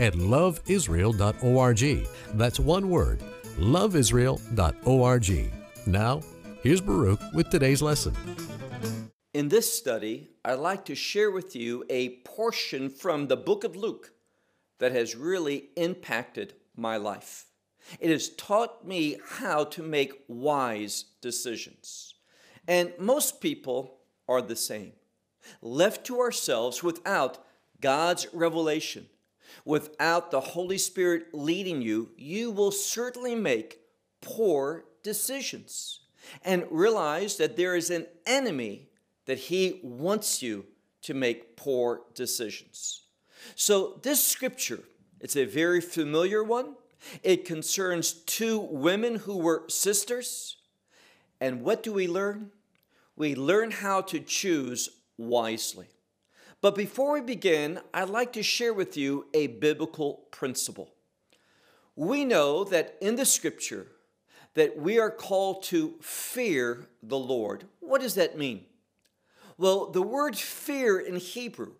at loveisrael.org. That's one word, loveisrael.org. Now, here's Baruch with today's lesson. In this study, I'd like to share with you a portion from the book of Luke that has really impacted my life. It has taught me how to make wise decisions. And most people are the same. Left to ourselves without God's revelation, without the Holy Spirit leading you, you will certainly make poor decisions and realize that there is an enemy that he wants you to make poor decisions. So this scripture, it's a very familiar one. It concerns two women who were sisters. And what do we learn? We learn how to choose wisely. But before we begin, I'd like to share with you a biblical principle. We know that in the scripture that we are called to fear the Lord. What does that mean? Well, the word fear in Hebrew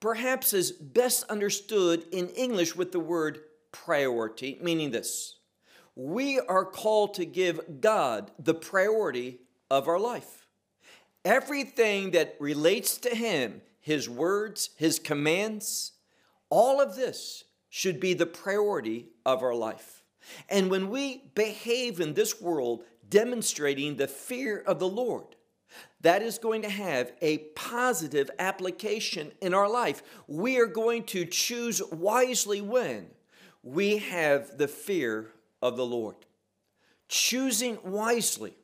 perhaps is best understood in English with the word priority, meaning this we are called to give God the priority of our life. Everything that relates to Him, His words, His commands, all of this should be the priority of our life. And when we behave in this world demonstrating the fear of the Lord, that is going to have a positive application in our life. We are going to choose wisely when we have the fear of the Lord. Choosing wisely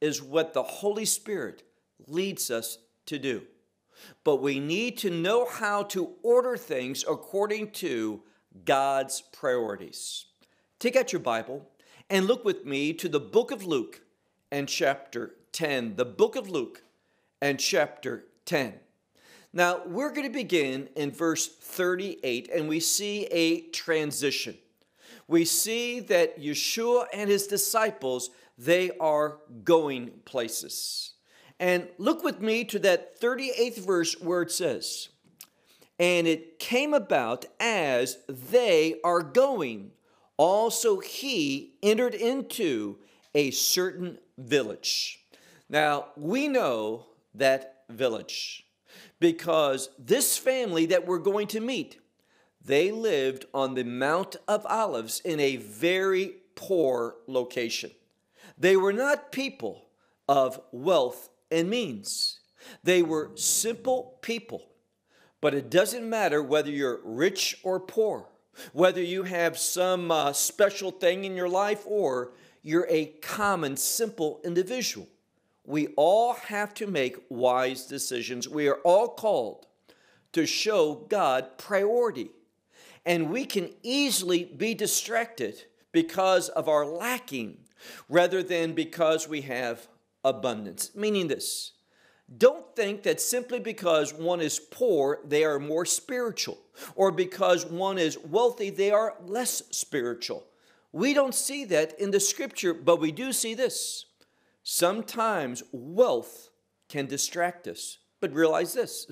is what the Holy Spirit leads us to do. But we need to know how to order things according to God's priorities. Take out your Bible and look with me to the book of Luke and chapter 10. The book of Luke and chapter 10. Now, we're going to begin in verse 38, and we see a transition. We see that Yeshua and his disciples, they are going places. And look with me to that 38th verse where it says, And it came about as they are going also he entered into a certain village. Now, we know that village because this family that we're going to meet, they lived on the Mount of Olives in a very poor location. They were not people of wealth and means. They were simple people. But it doesn't matter whether you're rich or poor whether you have some uh, special thing in your life or you're a common, simple individual. We all have to make wise decisions. We are all called to show God priority. And we can easily be distracted because of our lacking rather than because we have abundance. Meaning this don't think that simply because one is poor, they are more spiritual, or because one is wealthy, they are less spiritual. We don't see that in the scripture, but we do see this. Sometimes wealth can distract us, but realize this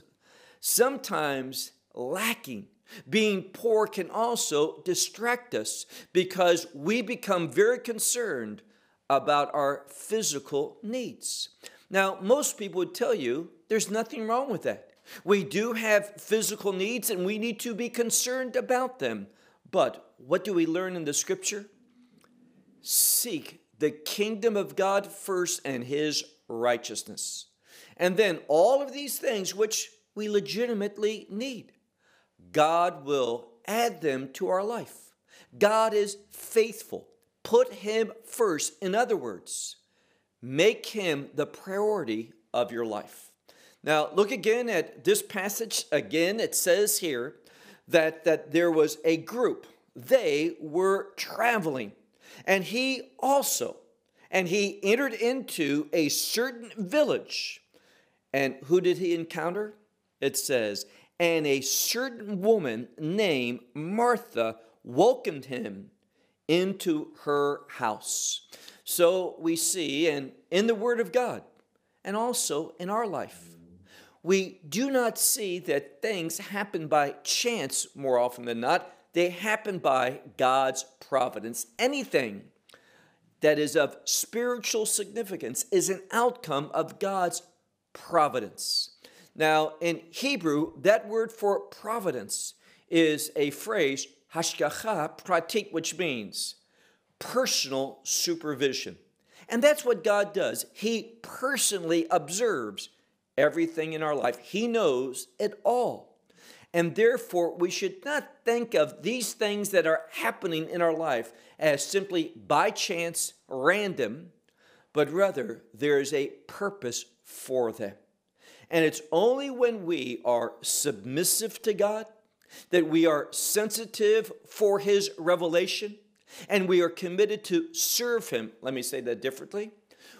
sometimes lacking, being poor, can also distract us because we become very concerned about our physical needs. Now, most people would tell you there's nothing wrong with that. We do have physical needs and we need to be concerned about them. But what do we learn in the scripture? Seek the kingdom of God first and his righteousness. And then all of these things which we legitimately need, God will add them to our life. God is faithful. Put him first. In other words, Make him the priority of your life. Now, look again at this passage. Again, it says here that, that there was a group. they were traveling. And he also, and he entered into a certain village. And who did he encounter? It says, and a certain woman named Martha welcomed him into her house. So we see, and in the Word of God, and also in our life, we do not see that things happen by chance more often than not. They happen by God's providence. Anything that is of spiritual significance is an outcome of God's providence. Now, in Hebrew, that word for providence is a phrase, hashgacha pratit, which means personal supervision. And that's what God does. He personally observes everything in our life, He knows it all. And therefore, we should not think of these things that are happening in our life as simply by chance, random, but rather there is a purpose for them. And it's only when we are submissive to God, that we are sensitive for His revelation, and we are committed to serve Him. Let me say that differently.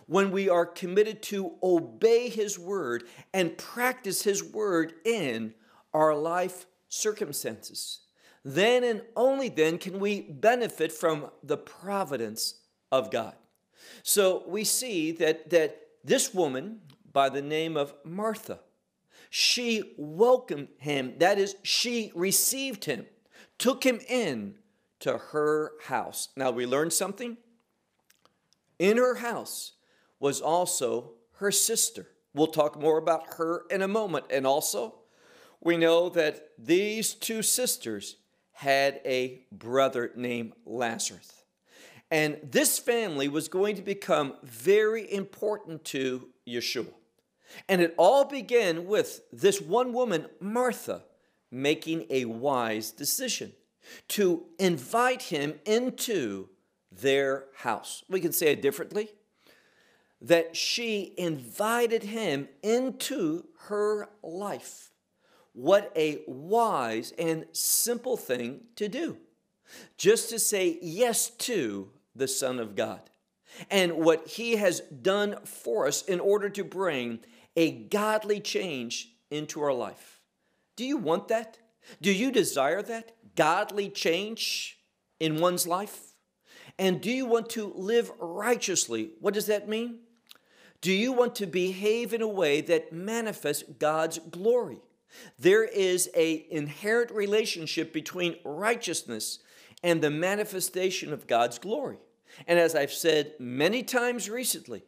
When we are committed to obey His word and practice His word in our life circumstances, then and only then can we benefit from the providence of God. So we see that, that this woman by the name of Martha, she welcomed him. That is, she received him, took him in to her house. Now we learned something. In her house was also her sister. We'll talk more about her in a moment. And also, we know that these two sisters had a brother named Lazarus. And this family was going to become very important to Yeshua. And it all began with this one woman, Martha, making a wise decision to invite him into their house. We can say it differently that she invited him into her life. What a wise and simple thing to do. Just to say yes to the Son of God and what he has done for us in order to bring a godly change into our life. Do you want that? Do you desire that? Godly change in one's life? And do you want to live righteously? What does that mean? Do you want to behave in a way that manifests God's glory? There is a inherent relationship between righteousness and the manifestation of God's glory. And as I've said many times recently,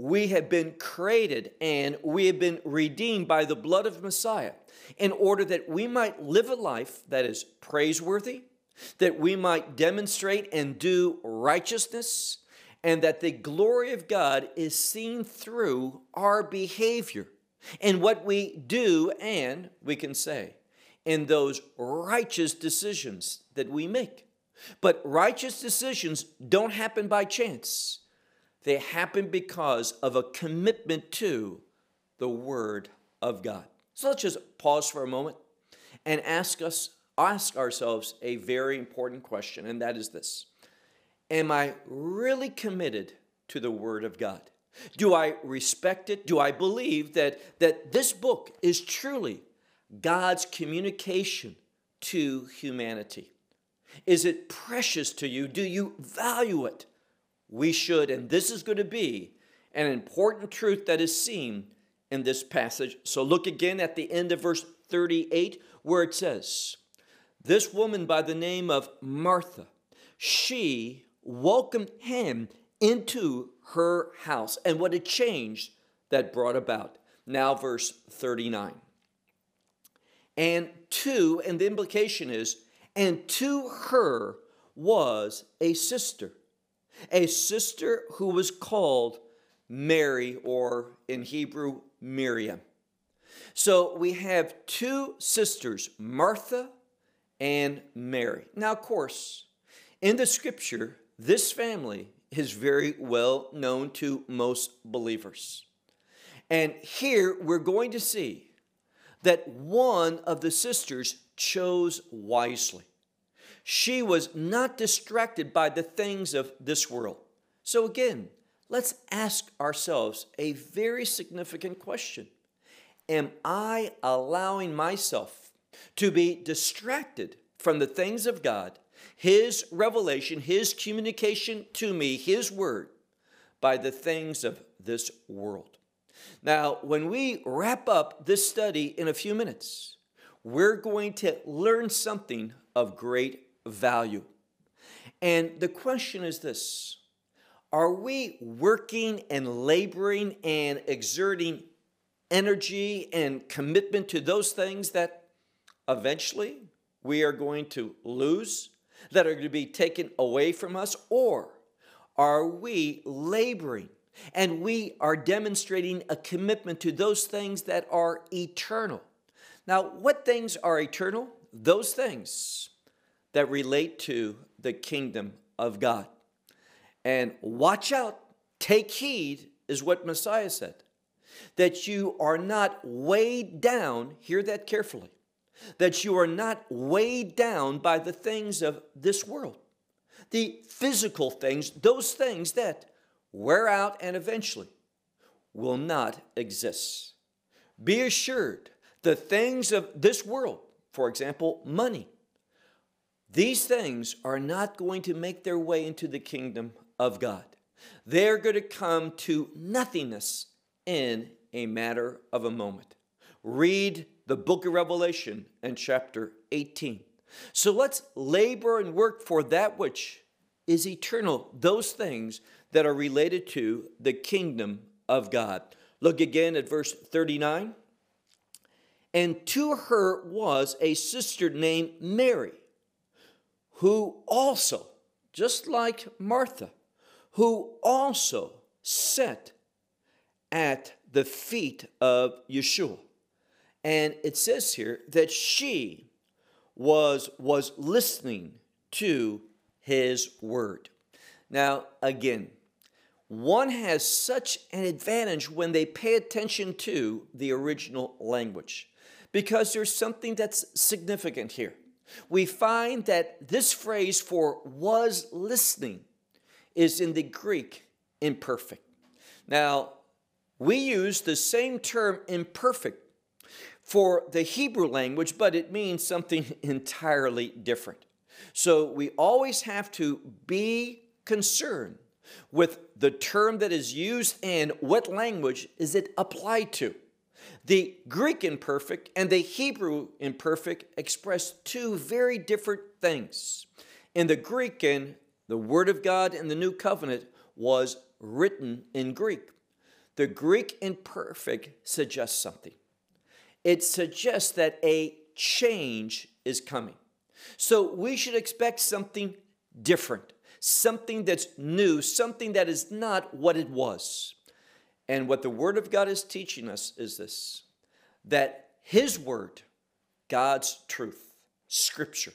we have been created and we have been redeemed by the blood of Messiah in order that we might live a life that is praiseworthy, that we might demonstrate and do righteousness, and that the glory of God is seen through our behavior and what we do, and we can say, in those righteous decisions that we make. But righteous decisions don't happen by chance. They happen because of a commitment to the Word of God. So let's just pause for a moment and ask us ask ourselves a very important question, and that is this. Am I really committed to the Word of God? Do I respect it? Do I believe that, that this book is truly God's communication to humanity? Is it precious to you? Do you value it? We should, and this is going to be an important truth that is seen in this passage. So look again at the end of verse 38 where it says, This woman by the name of Martha, she welcomed him into her house. And what a change that brought about. Now, verse 39. And to, and the implication is, and to her was a sister a sister who was called Mary, or in Hebrew, Miriam. So we have two sisters, Martha and Mary. Now, of course, in the scripture, this family is very well known to most believers. And here we're going to see that one of the sisters chose wisely. She was not distracted by the things of this world. So, again, let's ask ourselves a very significant question Am I allowing myself to be distracted from the things of God, His revelation, His communication to me, His word, by the things of this world? Now, when we wrap up this study in a few minutes, we're going to learn something of great value. And the question is this Are we working and laboring and exerting energy and commitment to those things that eventually we are going to lose, that are going to be taken away from us? Or are we laboring and we are demonstrating a commitment to those things that are eternal? Now, what things are eternal? Those things that relate to the kingdom of God. And watch out, take heed, is what Messiah said, that you are not weighed down, hear that carefully, that you are not weighed down by the things of this world, the physical things, those things that wear out and eventually will not exist. Be assured, the things of this world, for example, money, these things are not going to make their way into the kingdom of God. They're going to come to nothingness in a matter of a moment. Read the book of Revelation and chapter 18. So let's labor and work for that which is eternal, those things that are related to the kingdom of God. Look again at verse 39. And to her was a sister named Mary who also, just like Martha, who also sat at the feet of Yeshua. And it says here that she was, was listening to his word. Now, again, one has such an advantage when they pay attention to the original language because there's something that's significant here we find that this phrase for was listening is in the Greek imperfect. Now, we use the same term imperfect for the Hebrew language, but it means something entirely different. So we always have to be concerned with the term that is used and what language is it applied to. The Greek imperfect and the Hebrew imperfect express two very different things. In the Greek, and the Word of God in the New Covenant was written in Greek. The Greek imperfect suggests something. It suggests that a change is coming. So we should expect something different, something that's new, something that is not what it was. And what the Word of God is teaching us is this that His Word, God's truth, Scripture,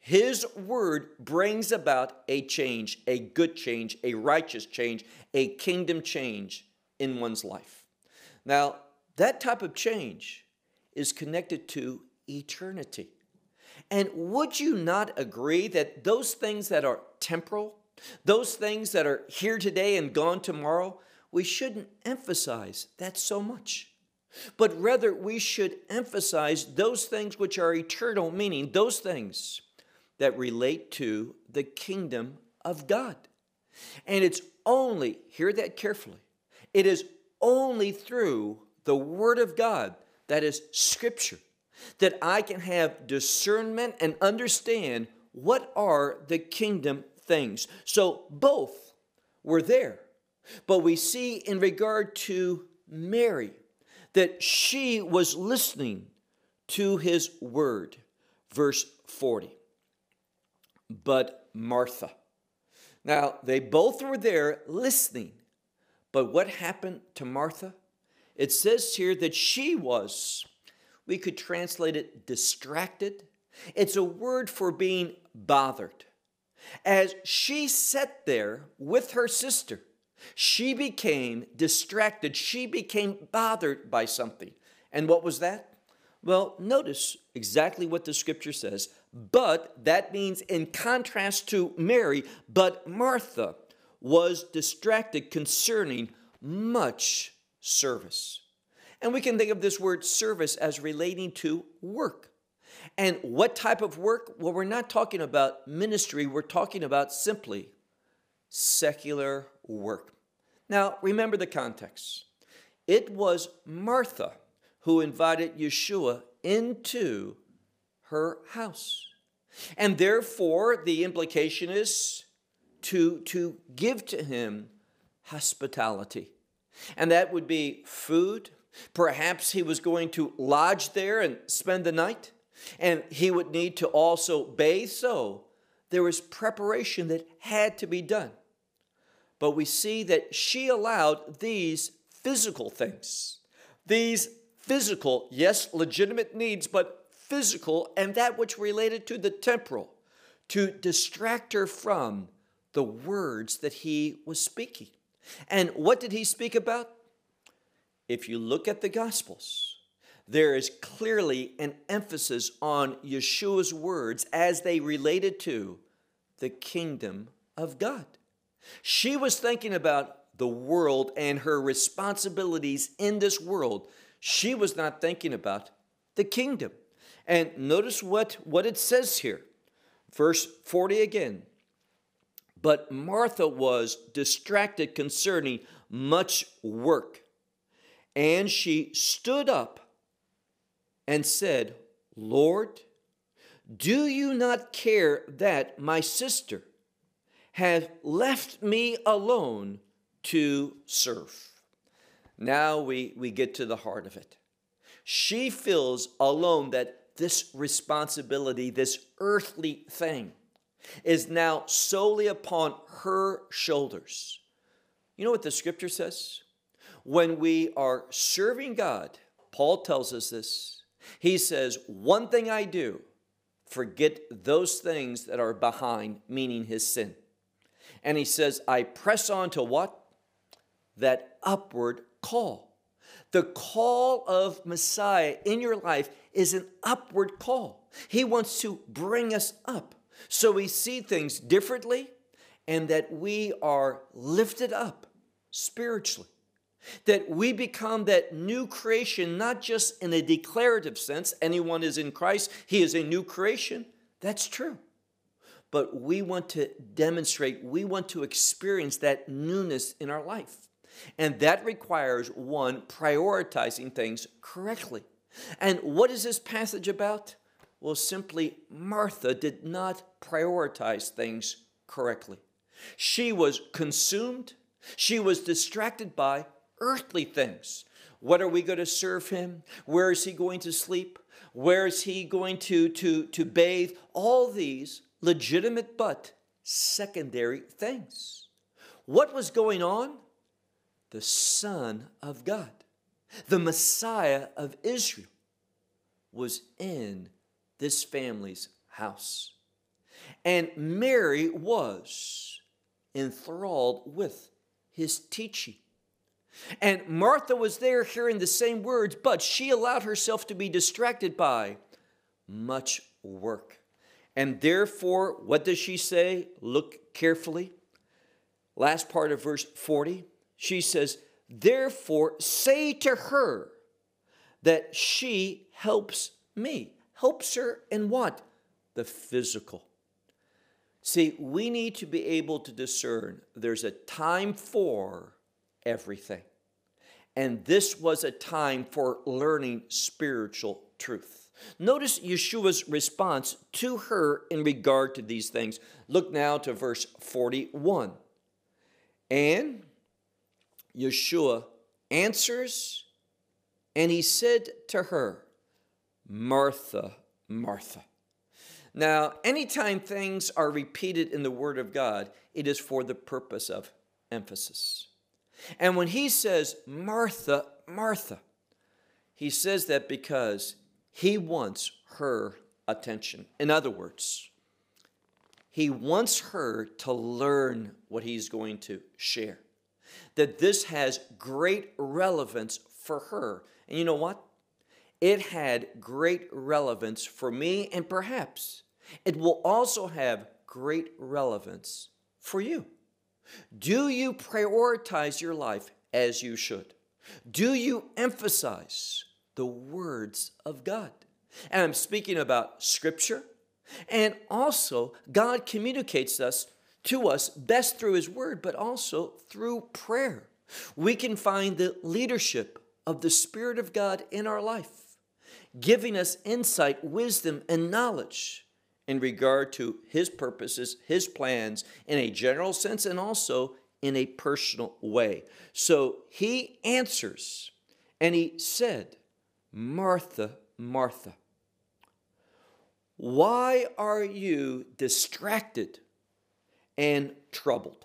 His Word brings about a change, a good change, a righteous change, a kingdom change in one's life. Now, that type of change is connected to eternity. And would you not agree that those things that are temporal, those things that are here today and gone tomorrow, we shouldn't emphasize that so much. But rather, we should emphasize those things which are eternal, meaning those things that relate to the kingdom of God. And it's only, hear that carefully, it is only through the Word of God, that is Scripture, that I can have discernment and understand what are the kingdom things. So both were there. But we see in regard to Mary that she was listening to his word. Verse 40. But Martha. Now, they both were there listening. But what happened to Martha? It says here that she was, we could translate it distracted. It's a word for being bothered. As she sat there with her sister, she became distracted. She became bothered by something. And what was that? Well, notice exactly what the scripture says. But that means, in contrast to Mary, but Martha was distracted concerning much service. And we can think of this word service as relating to work. And what type of work? Well, we're not talking about ministry, we're talking about simply secular work. Now, remember the context. It was Martha who invited Yeshua into her house. And therefore, the implication is to, to give to him hospitality. And that would be food. Perhaps he was going to lodge there and spend the night. And he would need to also bathe. So there was preparation that had to be done. But we see that she allowed these physical things, these physical, yes, legitimate needs, but physical and that which related to the temporal, to distract her from the words that he was speaking. And what did he speak about? If you look at the Gospels, there is clearly an emphasis on Yeshua's words as they related to the kingdom of God. She was thinking about the world and her responsibilities in this world. She was not thinking about the kingdom. And notice what, what it says here. Verse 40 again. But Martha was distracted concerning much work. And she stood up and said, Lord, do you not care that my sister has left me alone to serve? Now we, we get to the heart of it. She feels alone that this responsibility, this earthly thing, is now solely upon her shoulders. You know what the scripture says? When we are serving God, Paul tells us this. He says, One thing I do, forget those things that are behind, meaning his sin. And he says, I press on to what? That upward call. The call of Messiah in your life is an upward call. He wants to bring us up so we see things differently and that we are lifted up spiritually. That we become that new creation, not just in a declarative sense, anyone is in Christ, he is a new creation. That's true. But we want to demonstrate, we want to experience that newness in our life. And that requires one prioritizing things correctly. And what is this passage about? Well, simply, Martha did not prioritize things correctly. She was consumed, she was distracted by earthly things. What are we going to serve him? Where is he going to sleep? Where is he going to, to, to bathe? All these legitimate but secondary things. What was going on? The Son of God, the Messiah of Israel, was in this family's house. And Mary was enthralled with his teaching. And Martha was there hearing the same words, but she allowed herself to be distracted by much work. And therefore, what does she say? Look carefully. Last part of verse 40. She says, Therefore, say to her that she helps me. Helps her in what? The physical. See, we need to be able to discern there's a time for everything. And this was a time for learning spiritual truth. Notice Yeshua's response to her in regard to these things. Look now to verse 41. And Yeshua answers, and he said to her, Martha, Martha. Now, anytime things are repeated in the Word of God, it is for the purpose of emphasis. And when he says, Martha, Martha, he says that because he wants her attention. In other words, he wants her to learn what he's going to share. That this has great relevance for her. And you know what? it had great relevance for me, and perhaps it will also have great relevance for you. Do you prioritize your life as you should? Do you emphasize the words of God? And I'm speaking about scripture. And also, God communicates us to us best through his word, but also through prayer. We can find the leadership of the Spirit of God in our life, giving us insight, wisdom, and knowledge in regard to his purposes, his plans in a general sense, and also in a personal way. So he answers and he said, Martha, Martha, why are you distracted and troubled?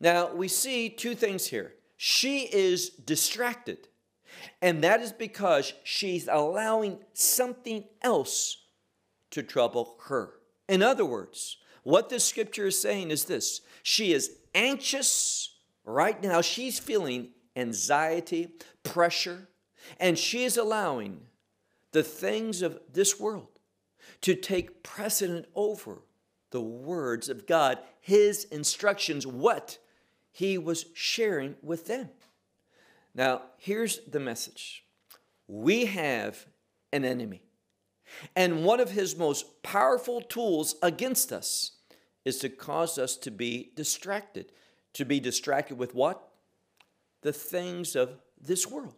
Now we see two things here. She is distracted, and that is because she's allowing something else to trouble her. In other words, what this scripture is saying is this she is anxious right now. She's feeling anxiety, pressure, and she is allowing the things of this world to take precedent over the words of God, His instructions, what He was sharing with them. Now, here's the message we have an enemy, and one of his most powerful tools against us is to cause us to be distracted. To be distracted with what? The things of this world.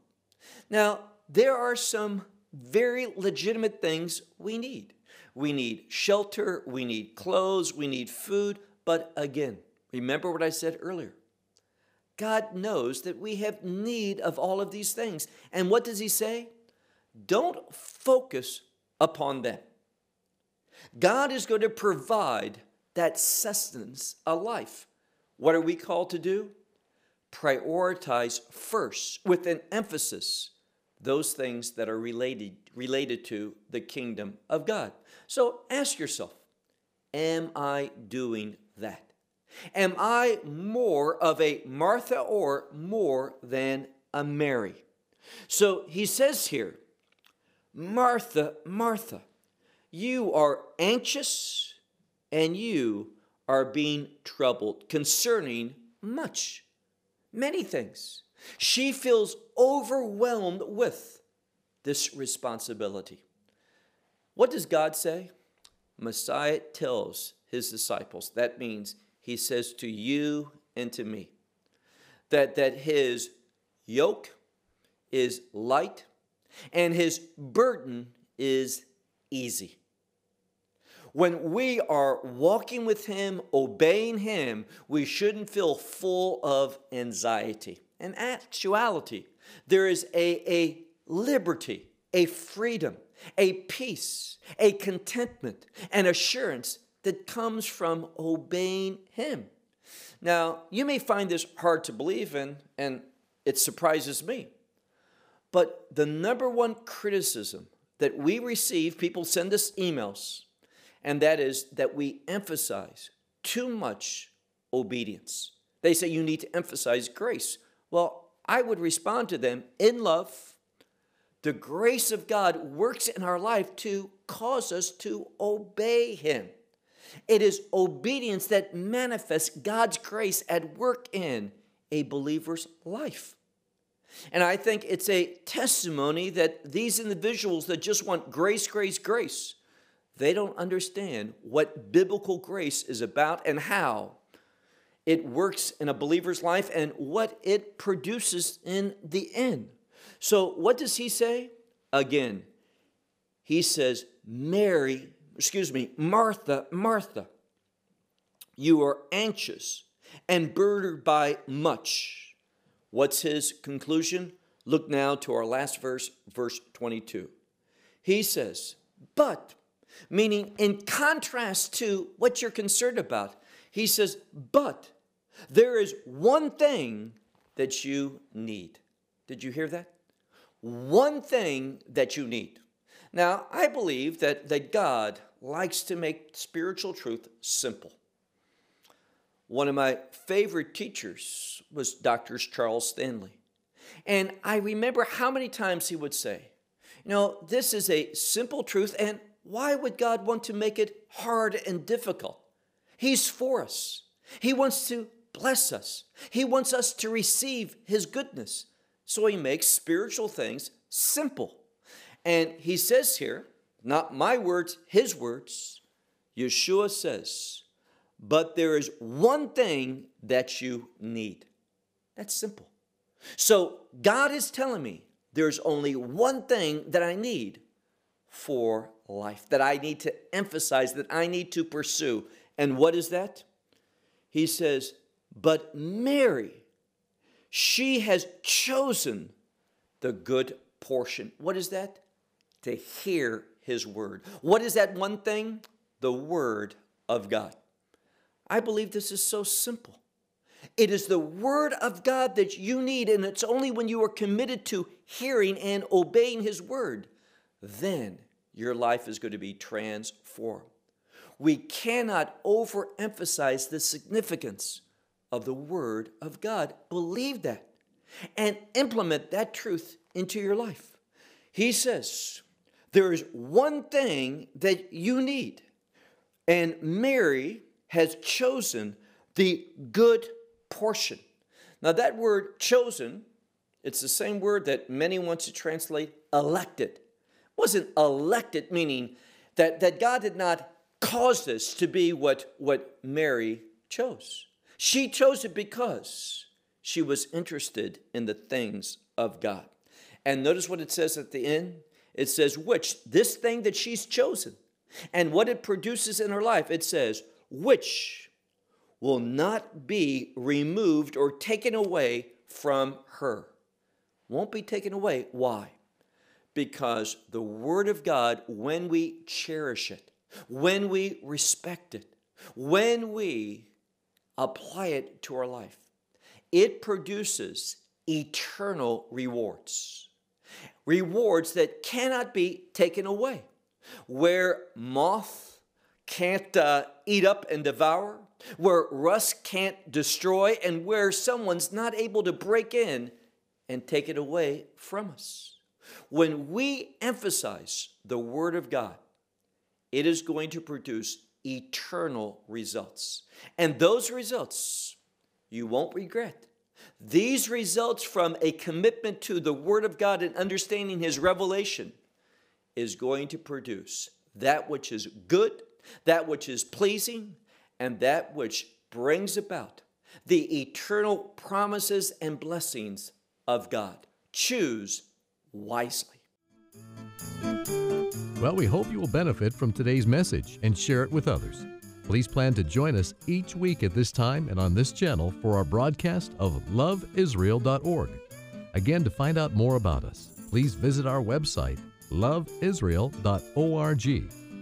Now, there are some very legitimate things we need. We need shelter, we need clothes, we need food. But again, remember what I said earlier. God knows that we have need of all of these things. And what does He say? Don't focus upon them. God is going to provide that sustenance a life. What are we called to do? Prioritize first, with an emphasis, those things that are related, related to the kingdom of God. So ask yourself Am I doing that? Am I more of a Martha or more than a Mary? So he says here, Martha, Martha, you are anxious and you are being troubled concerning much, many things. She feels overwhelmed with this responsibility. What does God say? Messiah tells his disciples, that means he says to you and to me, that, that his yoke is light and his burden is easy. When we are walking with Him, obeying Him, we shouldn't feel full of anxiety. In actuality, there is a, a liberty, a freedom, a peace, a contentment, an assurance that comes from obeying Him. Now, you may find this hard to believe in, and it surprises me. But the number one criticism that we receive, people send us emails, and that is that we emphasize too much obedience. They say you need to emphasize grace. Well, I would respond to them in love. The grace of God works in our life to cause us to obey Him. It is obedience that manifests God's grace at work in a believer's life. And I think it's a testimony that these individuals that just want grace, grace, grace, they don't understand what biblical grace is about and how it works in a believer's life and what it produces in the end. So, what does he say? Again, he says, Mary, excuse me, Martha, Martha, you are anxious and burdened by much. What's his conclusion? Look now to our last verse, verse 22. He says, But meaning in contrast to what you're concerned about. He says, But there is one thing that you need. Did you hear that? One thing that you need. Now, I believe that, that God likes to make spiritual truth simple. One of my favorite teachers was Dr. Charles Stanley. And I remember how many times he would say, You know, this is a simple truth, and why would God want to make it hard and difficult? He's for us. He wants to bless us. He wants us to receive His goodness. So He makes spiritual things simple. And He says here, not my words, His words, Yeshua says, but there is one thing that you need. That's simple. So God is telling me there's only one thing that I need for life, that I need to emphasize, that I need to pursue. And what is that? He says, But Mary, she has chosen the good portion. What is that? To hear his word. What is that one thing? The word of God. I believe this is so simple. It is the word of God that you need, and it's only when you are committed to hearing and obeying his word, then your life is going to be transformed. We cannot overemphasize the significance of the Word of God. Believe that and implement that truth into your life. He says, There is one thing that you need, and Mary has chosen the good portion. Now, that word chosen, it's the same word that many want to translate elected wasn't elected, meaning that, that God did not cause this to be what, what Mary chose. She chose it because she was interested in the things of God. And notice what it says at the end it says, which, this thing that she's chosen, and what it produces in her life, it says, which will not be removed or taken away from her. Won't be taken away. Why? because the Word of God, when we cherish it, when we respect it, when we apply it to our life, it produces eternal rewards. Rewards that cannot be taken away. Where moth can't uh, eat up and devour, where rust can't destroy, and where someone's not able to break in and take it away from us. When we emphasize the Word of God, it is going to produce eternal results. And those results you won't regret. These results from a commitment to the Word of God and understanding His revelation is going to produce that which is good, that which is pleasing, and that which brings about the eternal promises and blessings of God. Choose wisely. Well, we hope you will benefit from today's message and share it with others. Please plan to join us each week at this time and on this channel for our broadcast of loveisrael.org. Again, to find out more about us, please visit our website, loveisrael.org.